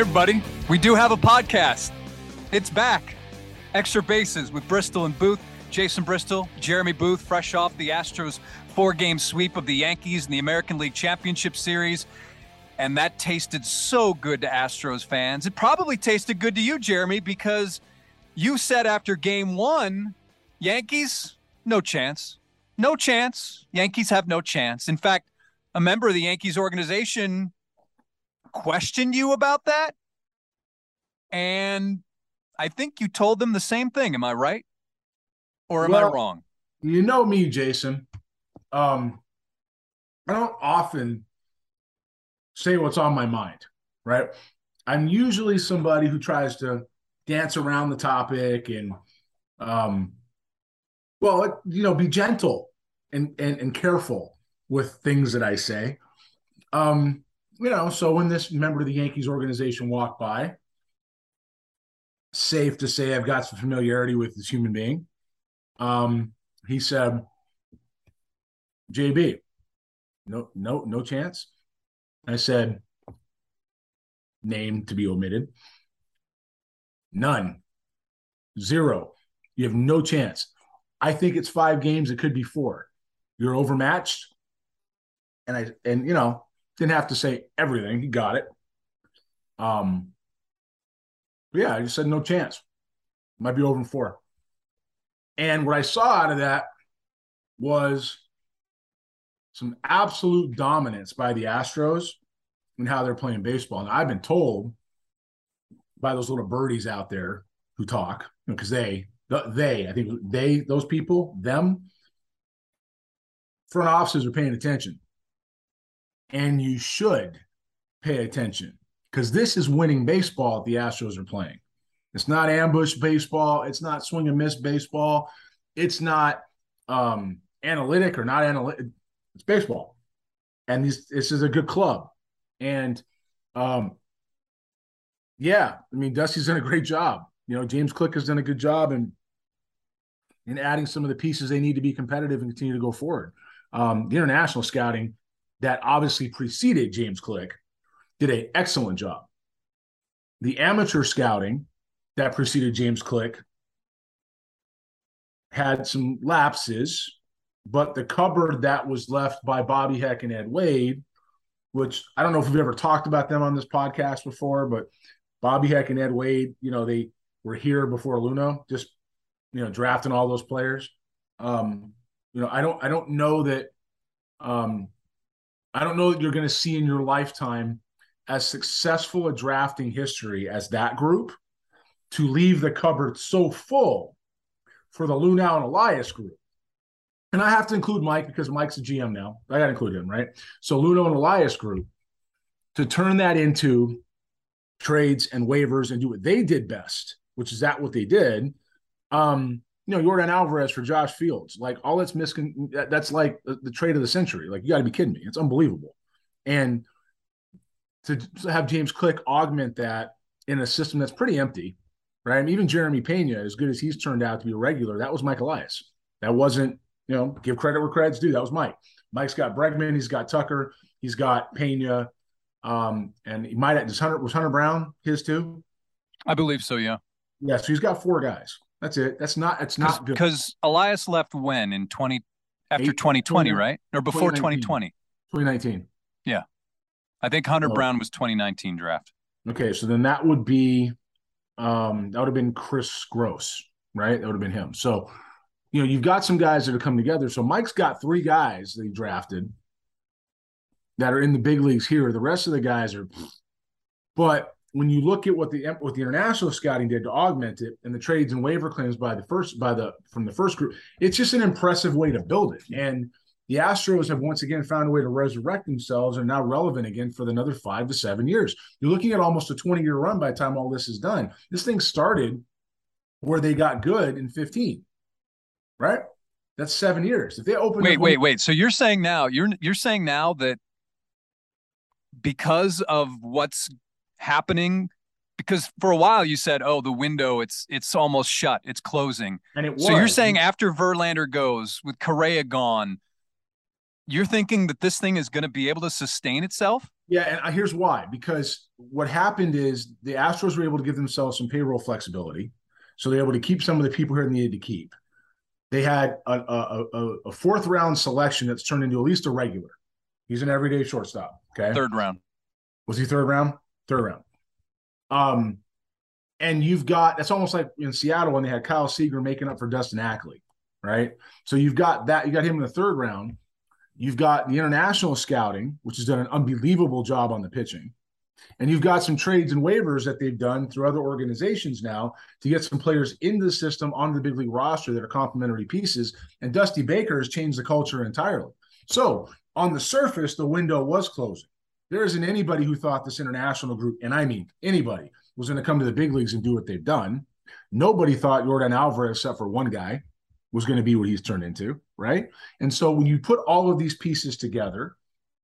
Hey, everybody. We do have a podcast. It's back. Extra Bases with Bristol and Booth. Jason Bristol, Jeremy Booth, fresh off the Astros four game sweep of the Yankees in the American League Championship Series. And that tasted so good to Astros fans. It probably tasted good to you, Jeremy, because you said after game one, Yankees, no chance. No chance. Yankees have no chance. In fact, a member of the Yankees organization questioned you about that. And I think you told them the same thing. Am I right? Or am well, I wrong? You know me, Jason. Um, I don't often say what's on my mind, right? I'm usually somebody who tries to dance around the topic and, um, well, you know, be gentle and and, and careful with things that I say. Um, you know, so when this member of the Yankees organization walked by, safe to say I've got some familiarity with this human being. Um, he said, JB, no, no, no chance. I said, name to be omitted. None. Zero. You have no chance. I think it's five games. It could be four. You're overmatched. And I and you know, didn't have to say everything. He got it. Um, yeah, I just said no chance. Might be over in four. And what I saw out of that was some absolute dominance by the Astros and how they're playing baseball. And I've been told by those little birdies out there who talk because they, they, I think they, those people, them, front offices are paying attention and you should pay attention because this is winning baseball the Astros are playing. It's not ambush baseball. It's not swing and miss baseball. It's not um, analytic or not analytic. It's baseball, and this this is a good club. And um, yeah, I mean Dusty's done a great job. You know, James Click has done a good job in in adding some of the pieces they need to be competitive and continue to go forward. Um, the international scouting that obviously preceded James Click did an excellent job. The amateur scouting that preceded James Click had some lapses, but the cupboard that was left by Bobby Heck and Ed Wade, which I don't know if we've ever talked about them on this podcast before, but Bobby Heck and Ed Wade, you know, they were here before Luhnow, just you know, drafting all those players. Um, you know, I don't I don't know that um I don't know that you're going to see in your lifetime as successful a drafting history as that group to leave the cupboard so full for the Luhnow and Elias group. And I have to include Mike because Mike's a GM now. I got to include him, right? So Luhnow and Elias group to turn that into trades and waivers and do what they did best, which is that what they did. Um, you know, Yordan Alvarez for Josh Fields. Like all that's missing, that's like the, the trade of the century. Like you got to be kidding me. It's unbelievable. And to, have James Click augment that in a system that's pretty empty, right? I mean, even Jeremy Pena, as good as he's turned out to be a regular, that was Mike Elias. That wasn't, you know, give credit where credit's due. That was Mike. Mike's got Bregman, he's got Tucker, he's got Pena, um, and he might have just Hunter was Hunter Brown his too. I believe so. Yeah. Yeah. So he's got four guys. That's it. That's not. It's not good because Elias left when in twenty after twenty twenty, right or before twenty twenty. Twenty nineteen. Yeah, I think Hunter oh. Brown was twenty nineteen draft. Okay, so then that would be, um, that would have been Kris Gross, right? That would have been him. So, you know, you've got some guys that have come together. So Mike's got three guys that he drafted that are in the big leagues here. The rest of the guys are, but when you look at what the what the international scouting did to augment it and the trades and waiver claims by the first by the from the first group, it's just an impressive way to build it. And the Astros have once again found a way to resurrect themselves and now relevant again for another five to seven years. You're looking at almost a 20 year run by the time all this is done. This thing started where they got good in 15, right? That's seven years. If they open, wait, wait, wait. So you're saying now you're you're saying now that because of what's happening because for a while you said, "Oh, the window it's it's almost shut, it's closing." And it was. So you're saying after Verlander goes with Correa gone, you're thinking that this thing is going to be able to sustain itself? Yeah, and uh, here's why. Because what happened is the Astros were able to give themselves some payroll flexibility, so they're able to keep some of the people here they needed to keep. They had a, a, a, a fourth round selection that's turned into at least a regular. He's an everyday shortstop. Okay, third round. Was he third round? Third round. Um, and you've got that's almost like in Seattle when they had Kyle Seager making up for Dustin Ackley, right? So you've got that. You got him in the third round. You've got the international scouting, which has done an unbelievable job on the pitching. And you've got some trades and waivers that they've done through other organizations now to get some players into the system onto the big league roster that are complementary pieces. And Dusty Baker has changed the culture entirely. So on the surface, the window was closing. There isn't anybody who thought this international group, and I mean anybody, was going to come to the big leagues and do what they've done. Nobody thought Yordan Alvarez, except for one guy, was going to be what he's turned into, right? And so when you put all of these pieces together,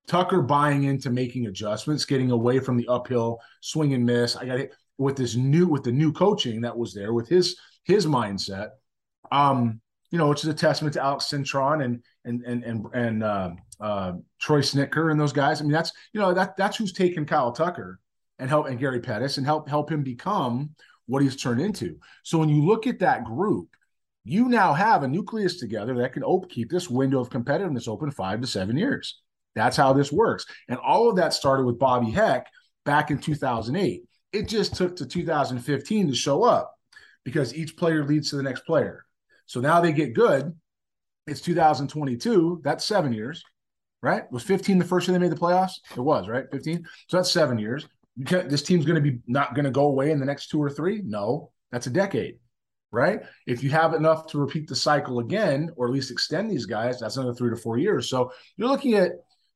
Tucker buying into making adjustments, getting away from the uphill swing and miss. I got it with this new with the new coaching that was there with his his mindset. Um, you know, which is a testament to Alex Cintron and and and and and uh, uh, Troy Snitker and those guys. I mean, that's you know that that's who's taken Kyle Tucker and help and Gary Pettis and help help him become what he's turned into. So when you look at that group, you now have a nucleus together that can op- keep this window of competitiveness open five to seven years. That's how this works. And all of that started with Bobby Heck back in 2008. It just took to 2015 to show up because each player leads to the next player. So now they get good. It's 2022. That's seven years, right? Was 15 the first year they made the playoffs? It was, right? 15. So that's seven years. This team's going to be not going to go away in the next two or three. No, that's a decade, right? If you have enough to repeat the cycle again, or at least extend these guys, that's another three to four years. So you're looking at,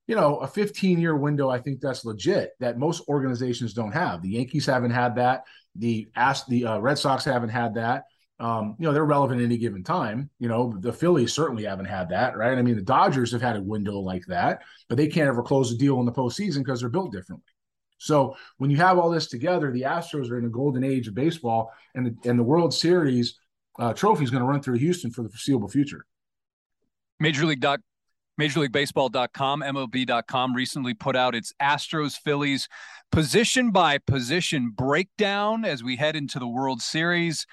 you know, a 15 year window. I think that's legit that most organizations don't have. The Yankees haven't had that. The ask the uh, Red Sox haven't had that um, you know, they're relevant at any given time. You know, the Phillies certainly haven't had that, right? I mean, the Dodgers have had a window like that, but they can't ever close a deal in the postseason because they're built differently. So when you have all this together, the Astros are in a golden age of baseball, and the and the World Series uh, trophy is going to run through Houston for the foreseeable future. Major League dot Major League Baseball.com, MLB.com recently put out its Astros Phillies position by position breakdown as we head into the World Series.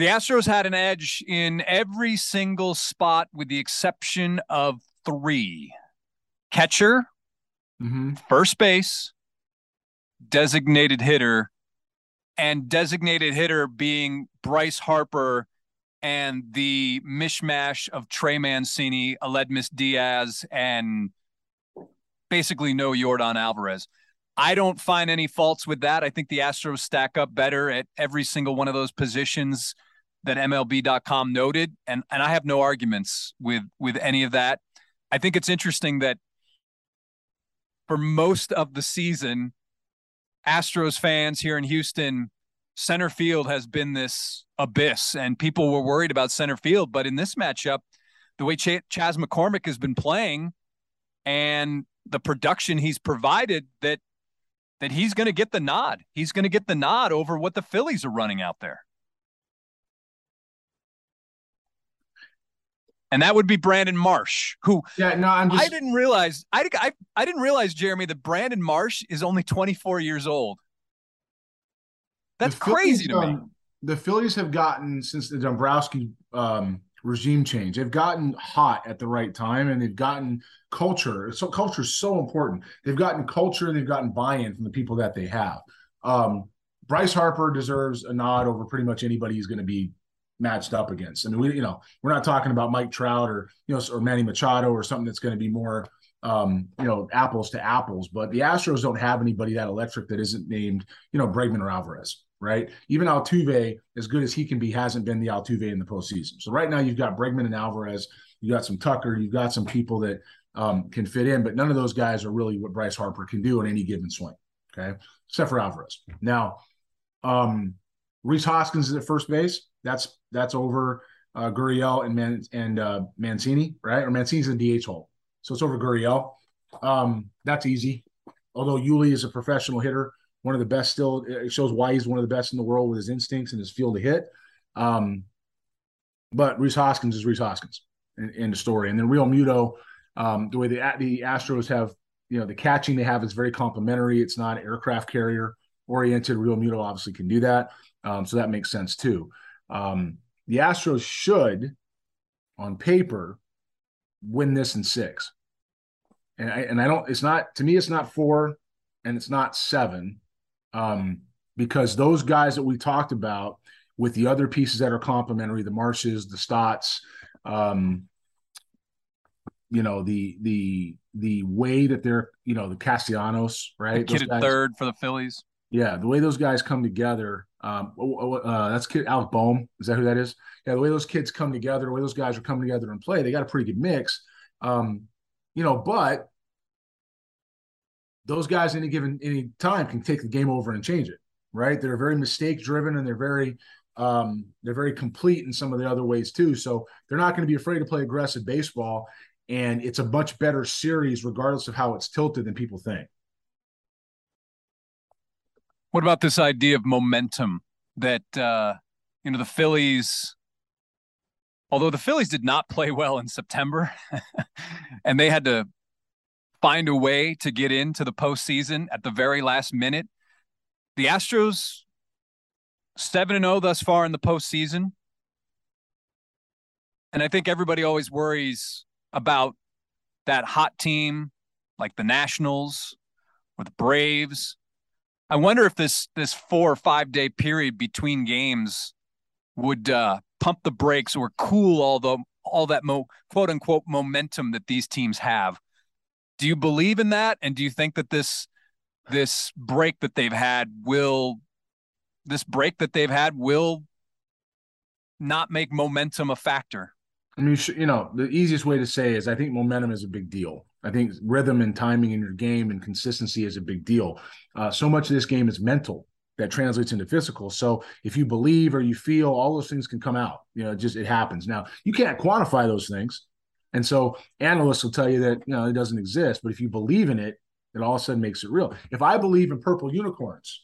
The Astros had an edge in every single spot with the exception of three catcher, mm-hmm. first base, designated hitter, and designated hitter being Bryce Harper and the mishmash of Trey Mancini, Aledmys Diaz, and basically no Yordan Alvarez. I don't find any faults with that. I think the Astros stack up better at every single one of those positions that MLB.com noted, and and I have no arguments with with any of that. I think it's interesting that for most of the season, Astros fans here in Houston, center field has been this abyss, and people were worried about center field. But in this matchup, the way Ch- Chas McCormick has been playing, and the production he's provided, that that he's going to get the nod. He's going to get the nod over what the Phillies are running out there. And that would be Brandon Marsh, who yeah, no, I'm just... I didn't realize I, I I didn't realize Jeremy that Brandon Marsh is only 24 years old. That's crazy to um, me. The Phillies have gotten since the Dombrowski um, regime change, they've gotten hot at the right time, and they've gotten culture. So culture is so important. They've gotten culture, they've gotten buy-in from the people that they have. Um, Bryce Harper deserves a nod over pretty much anybody he's going to be matched up against. I mean, we you know we're not talking about Mike Trout or you know or Manny Machado or something that's going to be more um, you know apples to apples. But the Astros don't have anybody that electric that isn't named you know Bregman or Alvarez, right? Even Altuve, as good as he can be, hasn't been the Altuve in the postseason. So right now you've got Bregman and Alvarez, you got some Tucker, you've got some people that um, can fit in, but none of those guys are really what Bryce Harper can do in any given swing. Okay, except for Alvarez. Now, um, Rhys Hoskins is at first base. That's that's over uh, Gurriel and Man, and uh, Mancini, right? Or Mancini's in the DH hole, so it's over Gurriel. Um, that's easy. Although Yuli is a professional hitter, one of the best. Still, it shows why he's one of the best in the world with his instincts and his feel to hit. Um, but Rhys Hoskins is Rhys Hoskins in, in, the story, and then Realmuto. Um, the way the the Astros have you know the catching they have is very complimentary. It's not aircraft carrier oriented. Realmuto obviously can do that, um, so that makes sense too. Um, the Astros should, on paper, win this in six. And I and I don't. It's not to me. It's not four, and it's not seven, um, because those guys that we talked about with the other pieces that are complementary, the Marshes, the Stotts, um, you know, the the the way that they're, you know, the Castellanos, right? The kid at third for the Phillies. Yeah, the way those guys come together. Um, uh, that's kid Alec Bohm. Is that who that is? Yeah, the way those kids come together, the way those guys are coming together and play, they got a pretty good mix. Um, you know, but those guys any given any time can take the game over and change it. Right? They're very mistake driven and they're very um, they're very complete in some of the other ways too. So they're not going to be afraid to play aggressive baseball. And it's a much better series, regardless of how it's tilted, than people think. What about this idea of momentum that uh, you know the Phillies? Although the Phillies did not play well in September, and they had to find a way to get into the postseason at the very last minute, the Astros seven and zero oh thus far in the postseason, and I think everybody always worries about that hot team like the Nationals or the Braves I wonder if this this four or five day period between games would uh, pump the brakes or cool all the all that mo, quote unquote momentum that these teams have. Do you believe in that? And do you think that this this break that they've had will this break that they've had will not make momentum a factor? I mean, you know, the easiest way to say is I think momentum is a big deal. I think rhythm and timing in your game and consistency is a big deal. Uh, so much of this game is mental that translates into physical. So if you believe or you feel, all those things can come out. You know, it just it happens. Now you can't quantify those things, and so analysts will tell you that you know it doesn't exist. But if you believe in it, it all of a sudden makes it real. If I believe in purple unicorns,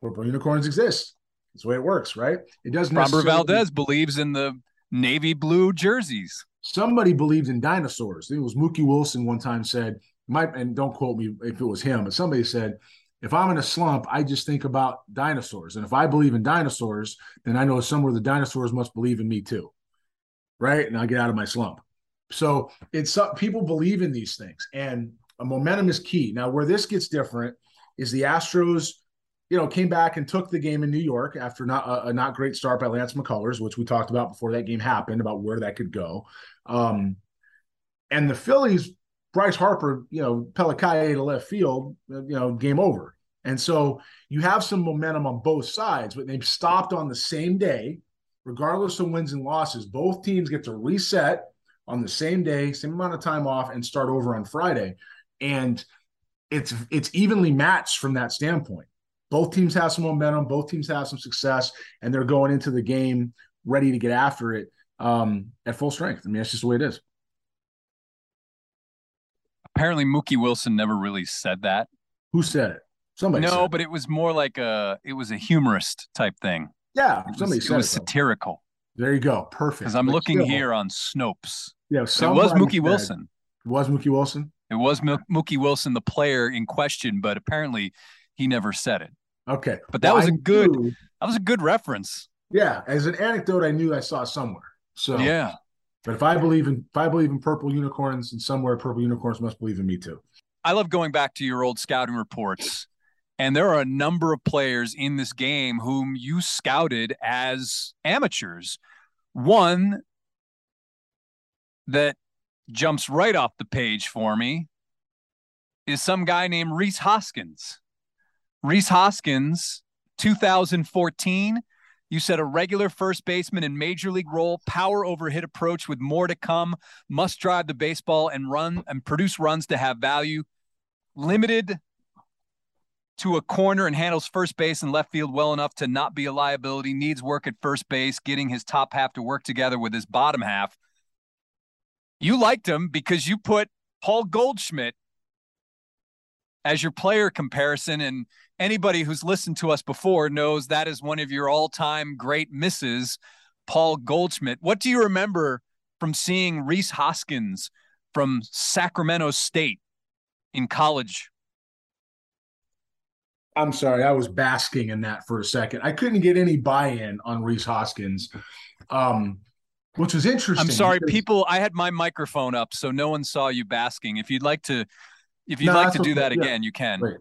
purple unicorns exist. That's the way it works, right? It doesn't. Robert Valdez believes in the navy blue jerseys somebody believed in dinosaurs. I it was Mookie Wilson one time said, might and don't quote me if it was him, but somebody said, if I'm in a slump, I just think about dinosaurs. And if I believe in dinosaurs, then I know somewhere the dinosaurs must believe in me too. Right. And I'll get out of my slump. So it's uh, people believe in these things and momentum is key. Now, where this gets different is the Astros you know, came back and took the game in New York after not a, a, not great start by Lance McCullers, which we talked about before that game happened about where that could go. Um, and the Phillies, Bryce Harper, you know, Pellicaye to left field, you know, game over. And so you have some momentum on both sides, but they've stopped on the same day, regardless of wins and losses. Both teams get to reset on the same day, same amount of time off, and start over on Friday. And it's it's evenly matched from that standpoint both teams have some momentum, both teams have some success, and they're going into the game ready to get after it um, at full strength. I mean, that's just the way it is. Apparently, Mookie Wilson never really said that. Who said it? Somebody. No, but it was more like a it was a humorist type thing. Yeah, somebody it was, said it was it, satirical. There you go. Perfect. Because I'm but looking still, here on Snopes. Yeah, so it was Mookie said, Wilson. It was Mookie Wilson. It was Mookie Wilson, the player in question, but apparently he never said it. Okay, but that well, was a good knew, that was a good reference. Yeah, as an anecdote, I knew I saw somewhere. So yeah, but if I believe in if I believe in purple unicorns, and somewhere purple unicorns must believe in me too. I love going back to your old scouting reports, and there are a number of players in this game whom you scouted as amateurs. One that jumps right off the page for me is some guy named Rhys Hoskins. Rhys Hoskins, 2014. You said a regular first baseman in major league role, power over hit approach with more to come, must drive the baseball and run and produce runs to have value. Limited to a corner and handles first base and left field well enough to not be a liability, needs work at first base, getting his top half to work together with his bottom half. You liked him because you put Paul Goldschmidt as your player comparison. And anybody who's listened to us before knows that is one of your all time great misses, Paul Goldschmidt. What do you remember from seeing Rhys Hoskins from Sacramento State in college? I'm sorry, I was basking in that for a second. I couldn't get any buy-in on Rhys Hoskins, um, which was interesting. I'm sorry, because... people. I had my microphone up, so no one saw you basking. If you'd like to, if you'd no, like to do okay. that yeah. again, you can. Right.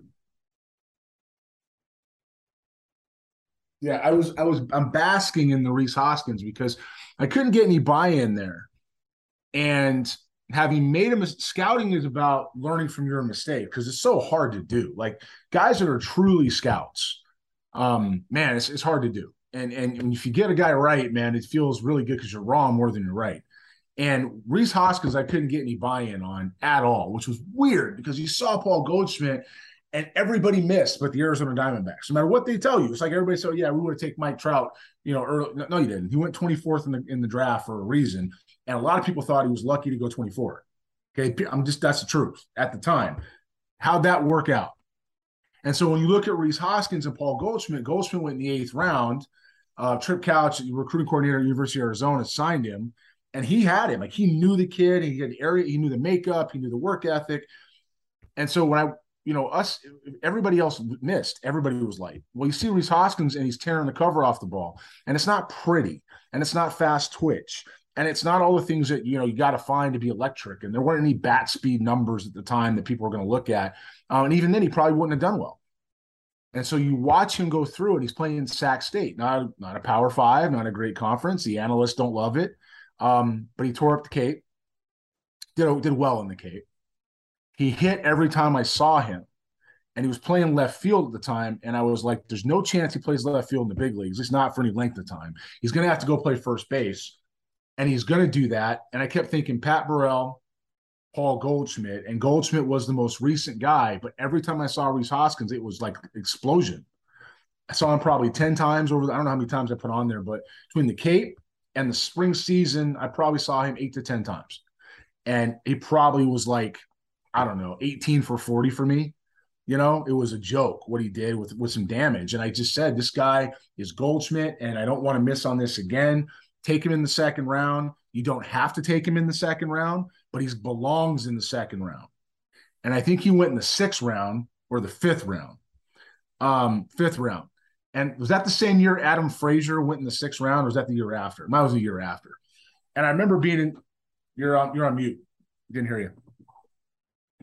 Yeah, I was, I was, I'm basking in the Rhys Hoskins because I couldn't get any buy-in there, and having made a mis- scouting is about learning from your mistake because it's so hard to do. Like guys that are truly scouts, um, man, it's, it's hard to do. And, and and if you get a guy right, man, it feels really good because you're wrong more than you're right. And Rhys Hoskins, I couldn't get any buy-in on at all, which was weird because you saw Paul Goldschmidt and everybody missed, but the Arizona Diamondbacks. No matter what they tell you, it's like everybody said, "Yeah, we would taken Mike Trout." You know, early. No, you didn't. He went 24th in the in the draft for a reason, and a lot of people thought he was lucky to go 24. Okay, I'm just that's the truth at the time. How'd that work out? And so when you look at Rhys Hoskins and Paul Goldschmidt, Goldschmidt went in the eighth round. Uh, Trip Couch, recruiting coordinator at University of Arizona, signed him, and he had him. Like he knew the kid, he had the area, he knew the makeup, he knew the work ethic. And so when I, you know, us, everybody else missed. Everybody was light. Well, you see Rhys Hoskins, and he's tearing the cover off the ball, and it's not pretty, and it's not fast twitch, and it's not all the things that you know you got to find to be electric. And there weren't any bat speed numbers at the time that people were going to look at. Uh, and even then, he probably wouldn't have done well. And so you watch him go through it. He's playing in Sac State, not not a Power Five, not a great conference. The analysts don't love it, um, but he tore up the Cape. Did did well in the Cape. He hit every time I saw him, and he was playing left field at the time. And I was like, "There's no chance he plays left field in the big leagues. It's not for any length of time. He's going to have to go play first base." and he's going to do that. And I kept thinking Pat Burrell, Paul Goldschmidt, and Goldschmidt was the most recent guy. But every time I saw Rhys Hoskins, it was like explosion. I saw him probably 10 times over the, I don't know how many times I put on there, but between the Cape and the spring season, I probably saw him eight to 10 times. And he probably was like, I don't know, 18 for 40 for me. You know, it was a joke what he did with, with some damage. And I just said, this guy is Goldschmidt, and I don't want to miss on this again take him in the second round. You don't have to take him in the second round, but he belongs in the second round. And I think he went in the sixth round or the fifth round. Um, fifth round. And was that the same year Adam Frazier went in the sixth round, or was that the year after? Mine was the year after. And I remember being in you're on you're on mute. Didn't hear you.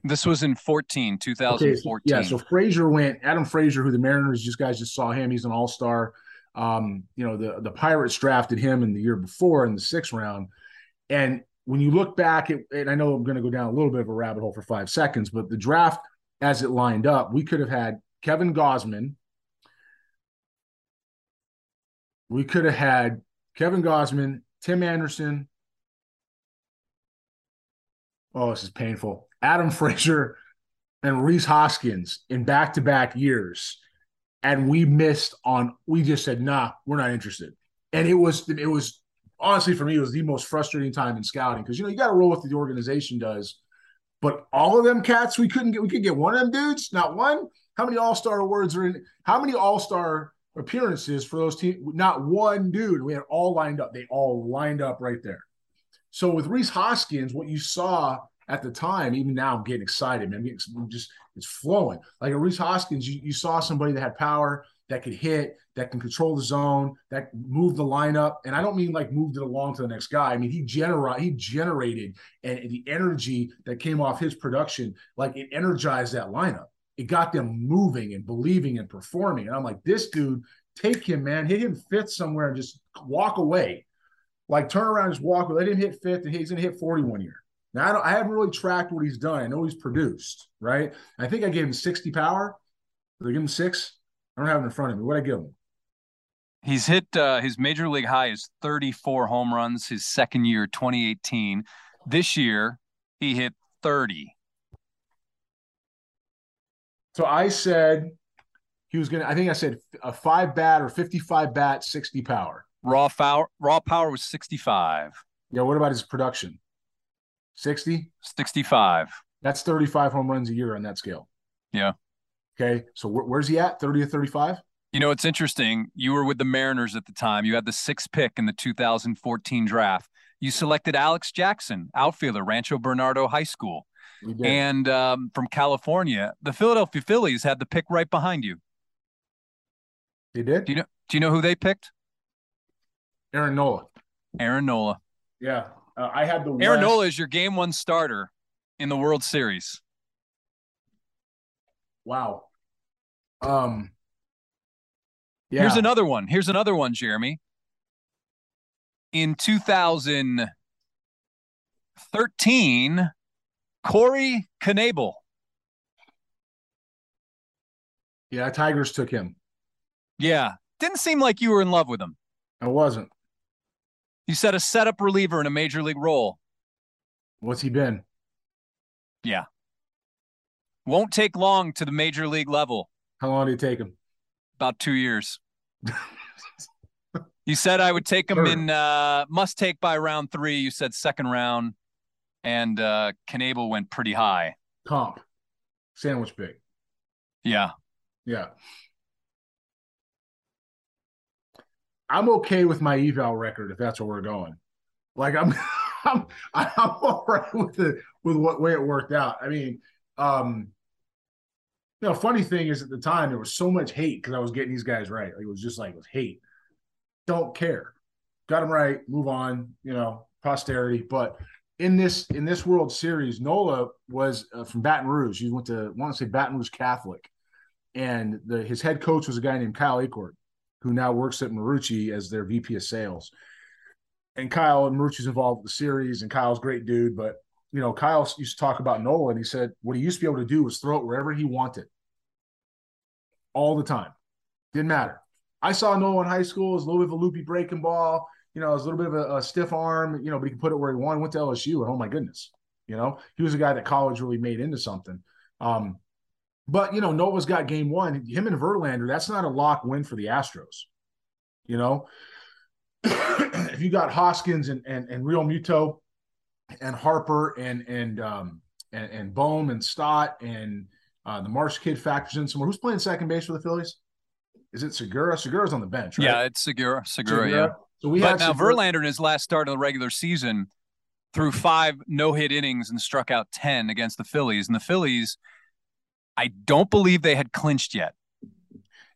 This was in 14, 2014. Okay, yeah, so Frazier went, Adam Frazier, who the Mariners, just guys just saw him. He's an all-star. Um, you know, the the Pirates drafted him in the year before in the sixth round, and when you look back, at, and I know I'm going to go down a little bit of a rabbit hole for five seconds, but the draft as it lined up, we could have had Kevin Gausman. We could have had Kevin Gausman, Tim Anderson. Oh, this is painful. Adam Frazier and Rhys Hoskins in back to back years. And we missed on we just said nah we're not interested. And it was it was honestly for me it was the most frustrating time in scouting. Because you know you got to roll with what the organization does. But all of them cats we couldn't get we could get one of them dudes not one? How many all-star awards are in how many all-star appearances for those teams not one dude we had all lined up they all lined up right there so with Rhys Hoskins what you saw at the time, even now, I'm getting excited, man. I'm getting, I'm just it's flowing. Like a Rhys Hoskins, you, you saw somebody that had power, that could hit, that can control the zone, that moved the lineup. And I don't mean like moved it along to the next guy. I mean he generate he generated and the energy that came off his production, like it energized that lineup. It got them moving and believing and performing. And I'm like, this dude, take him, man, hit him fifth somewhere and just walk away. Like turn around, and just walk. Let him hit fifth, and he's gonna hit 41 year. Now I, don't, I haven't really tracked what he's done. I know he's produced, right? I think I gave him 60 power. Did I give him six? I don't have it in front of me. What did I give him? He's hit uh, his major league high is 34 home runs his second year, 2018. This year, he hit 30. So I said he was going to, I think I said a five bat or 55 bat, 60 power. Raw power, raw power was 65. Yeah. What about his production? 60? 65. That's 35 home runs a year on that scale. Yeah. Okay. So wh- where's he at? 30 to 35? You know, it's interesting. You were with the Mariners at the time. You had the sixth pick in the 2014 draft. You selected Alex Jackson, outfielder, Rancho Bernardo High School. And um, from California, the Philadelphia Phillies had the pick right behind you. They did. Do you know? Do you know who they picked? Aaron Nola. Aaron Nola. Yeah, uh, I had the Aaron West. Nola is your game one starter in the World Series. Wow. Um. Yeah. Here's another one. Here's another one, Jeremy. In 2013, Corey Knebel. Yeah, Tigers took him. Yeah. Didn't seem like you were in love with him. I wasn't. You said a setup reliever in a major league role. What's he been? Yeah. Won't take long to the major league level. How long did it take him? About two years. you said I would take him sure. in uh must take by round three. You said second round. And uh Knebel went pretty high. Comp. Sandwich big. Yeah. Yeah. I'm okay with my eval record if that's where we're going. Like I'm, I'm, I'm all right with the with what way it worked out. I mean, um, you know, funny thing is at the time there was so much hate because I was getting these guys right. Like, it was just like it was hate. Don't care. Got them right. Move on. You know, posterity. But in this in this World Series, Nola was uh, from Baton Rouge. He went to I want to say Baton Rouge Catholic, and the his head coach was a guy named Kyle Achord who now works at Marucci as their VP of sales. And Kyle and Marucci's involved with the series, and Kyle's great dude. But you know, Kyle used to talk about Nola, and he said what he used to be able to do was throw it wherever he wanted, all the time. Didn't matter. I saw Nola in high school as a little bit of a loopy breaking ball. You know, it was a little bit of a, a stiff arm. You know, but he could put it where he wanted. Went to LSU, and oh my goodness, you know, he was a guy that college really made into something. Um, but you know, Nola's got game one. Him and Verlander, that's not a lock win for the Astros. You know, if you got Hoskins and and, and Realmuto and Harper and and um and, and Bohm and Stott and uh, the Marsh kid factors in somewhere. Who's playing second base for the Phillies? Is it Segura? Segura's on the bench, right? Yeah, it's Segura. Segura, Segura. So we but now Verlander in his last start of the regular season threw five no hit innings and struck out ten against the Phillies, and the Phillies I don't believe they had clinched yet.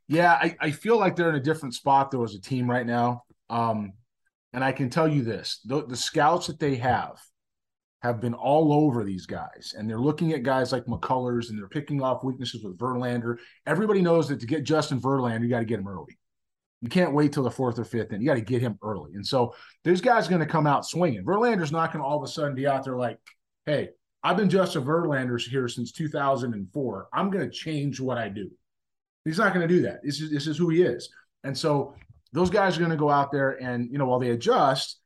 Yeah, I, I feel like they're in a different spot though as a team right now. Um, and I can tell you this: the, the scouts that they have have been all over these guys, and they're looking at guys like McCullers, and they're picking off weaknesses with Verlander. Everybody knows that to get Justin Verlander, you got to get him early. You can't wait till the fourth or fifth, and you got to get him early. And so there's guys going to come out swinging. Verlander's not going to all of a sudden be out there like, "Hey, I've been Justin Verlander's here since 2004. I'm going to change what I do. He's not going to do that. This is this is who he is. And so those guys are going to go out there and you know while they adjust,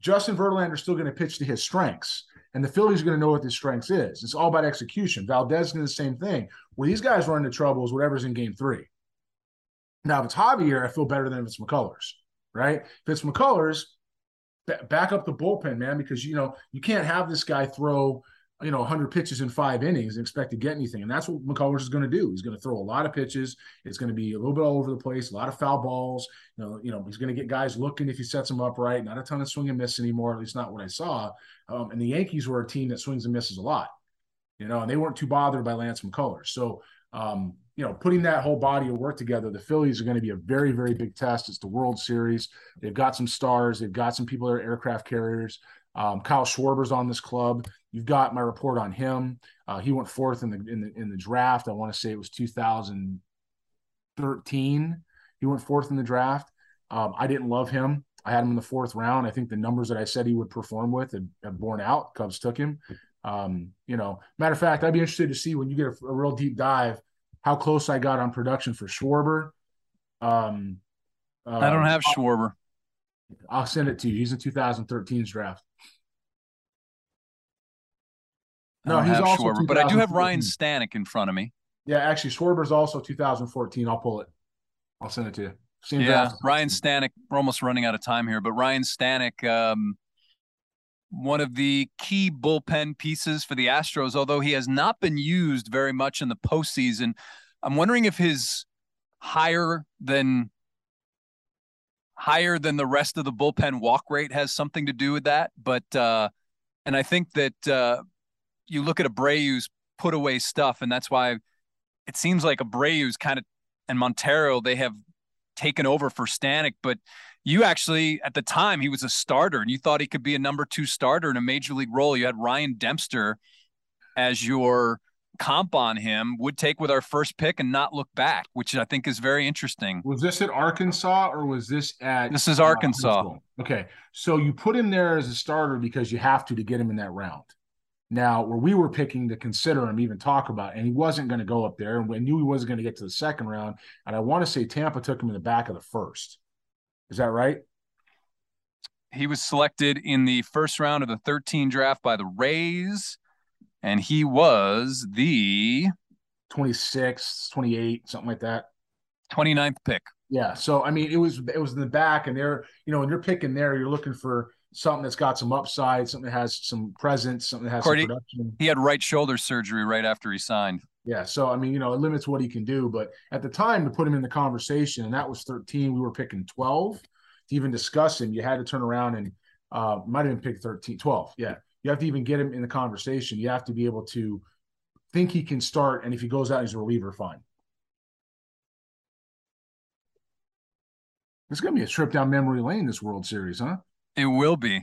Justin Verlander is still going to pitch to his strengths. And the Phillies are going to know what his strengths is. It's all about execution. Valdez is going the same thing. Where these guys run into trouble is whatever's in game three. Now, if it's Javier, I feel better than if it's McCullers, right? If it's McCullers, back up the bullpen, man, because you know you can't have this guy throw – you know 100 pitches in five innings and expect to get anything. And that's what mccullers is going to do. He's going to throw a lot of pitches. It's going to be a little bit all over the place a lot of foul balls. You know you know he's going to get guys looking if he sets them up right. Not a ton of swing and miss anymore at least not what i saw. Um, and the yankees were a team that swings and misses a lot you know and they weren't too bothered by lance mccullers. So um, you know, putting that whole body of work together, the Phillies are going to be a very, very big test. It's the World Series. They've got some stars. They've got some people that are aircraft carriers. Um, Kyle Schwarber's on this club. You've got my report on him. Uh, he went fourth in the in the in the draft. I want to say it was 2013. He went fourth in the draft. Um, I didn't love him. I had him in the fourth round. I think the numbers that I said he would perform with had, had borne out. Cubs took him. Um, you know, matter of fact, I'd be interested to see when you get a, a real deep dive how close I got on production for Schwarber. Um, uh, I don't have Schwarber. I'll send it to you. He's in 2013's draft. No, he's also Schwarber, but I do have Ryan Stanek in front of me. Yeah, actually, Schwarber's also 2014. I'll pull it. I'll send it to you. Same yeah. Ryan Stanek. We're almost running out of time here, but Ryan Stanek, um, one of the key bullpen pieces for the Astros, although he has not been used very much in the postseason. I'm wondering if his higher than higher than the rest of the bullpen walk rate has something to do with that. But uh, and I think that uh, you look at Abreu's put away stuff, and that's why it seems like Abreu's kind of and Montero they have taken over for Stanek, but you actually at the time he was a starter and you thought he could be a number two starter in a major league role. You had Ryan Dempster as your comp on him, would take with our first pick and not look back, which I think is very interesting. Was this at Arkansas or was this at This is Arkansas. Uh, okay. So you put him there as a starter because you have to to get him in that round. Now, where we were picking to consider him, even talk about, and he wasn't going to go up there, and we knew he wasn't going to get to the second round. And I want to say Tampa took him in the back of the first. Is that right? He was selected in the first round of the 13 draft by the Rays, and he was the 26, 28, something like that. 29th pick. Yeah. So I mean, it was it was in the back, and they're you know when you're picking there, you're looking for something that's got some upside, something that has some presence, something that has Cordy, some production. He had right shoulder surgery right after he signed. Yeah. So I mean, you know, it limits what he can do. But at the time to put him in the conversation, and that was 13, we were picking 12 to even discuss him. You had to turn around and uh might have been picked 13, 12. Yeah. You have to even get him in the conversation. You have to be able to think he can start, and if he goes out as a reliever, fine. It's going to be a trip down memory lane this World Series, huh? It will be.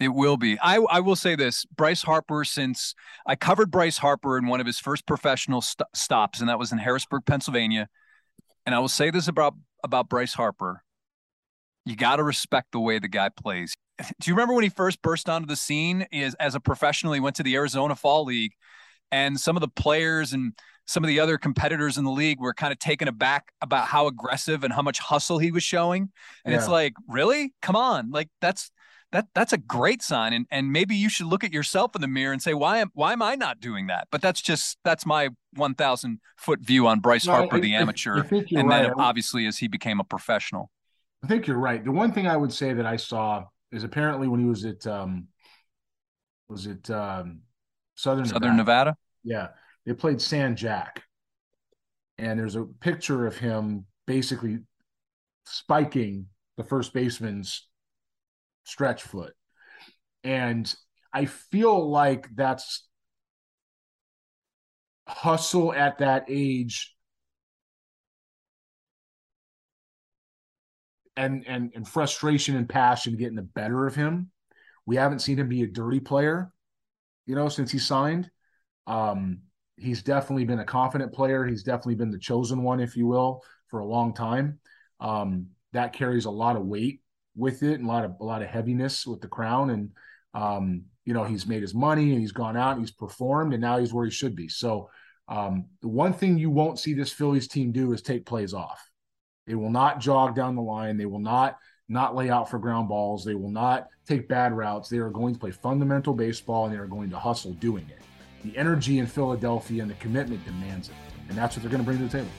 It will be. I, I will say this Bryce Harper, since I covered Bryce Harper in one of his first professional st- stops, and that was in Harrisburg, Pennsylvania. And I will say this about, about Bryce Harper you got to respect the way the guy plays. Do you remember when he first burst onto the scene is as a professional? He went to the Arizona Fall League, and some of the players and some of the other competitors in the league were kind of taken aback about how aggressive and how much hustle he was showing. And yeah. it's like, really? Come on. Like that's that that's a great sign. And and maybe you should look at yourself in the mirror and say, why am why am I not doing that? But that's just that's my one thousand foot view on Bryce no, Harper, I, the amateur. I, I and right. then obviously as he became a professional. I think you're right. The one thing I would say that I saw is apparently when he was at um was it um Southern Southern Nevada? Nevada? Yeah. They played San Jack. And there's a picture of him basically spiking the first baseman's stretch foot. And I feel like that's hustle at that age and and and frustration and passion getting the better of him. We haven't seen him be a dirty player, you know, since he signed. Um, he's definitely been a confident player. He's definitely been the chosen one, if you will, for a long time. Um, that carries a lot of weight with it and a lot of a lot of heaviness with the crown. And um, you know, he's made his money and he's gone out and he's performed, and now he's where he should be. So um, the one thing you won't see this Phillies team do is take plays off. They will not jog down the line. They will not not lay out for ground balls. They will not take bad routes. They are going to play fundamental baseball and they are going to hustle doing it. The energy in Philadelphia and the commitment demands it. And that's what they're going to bring to the table.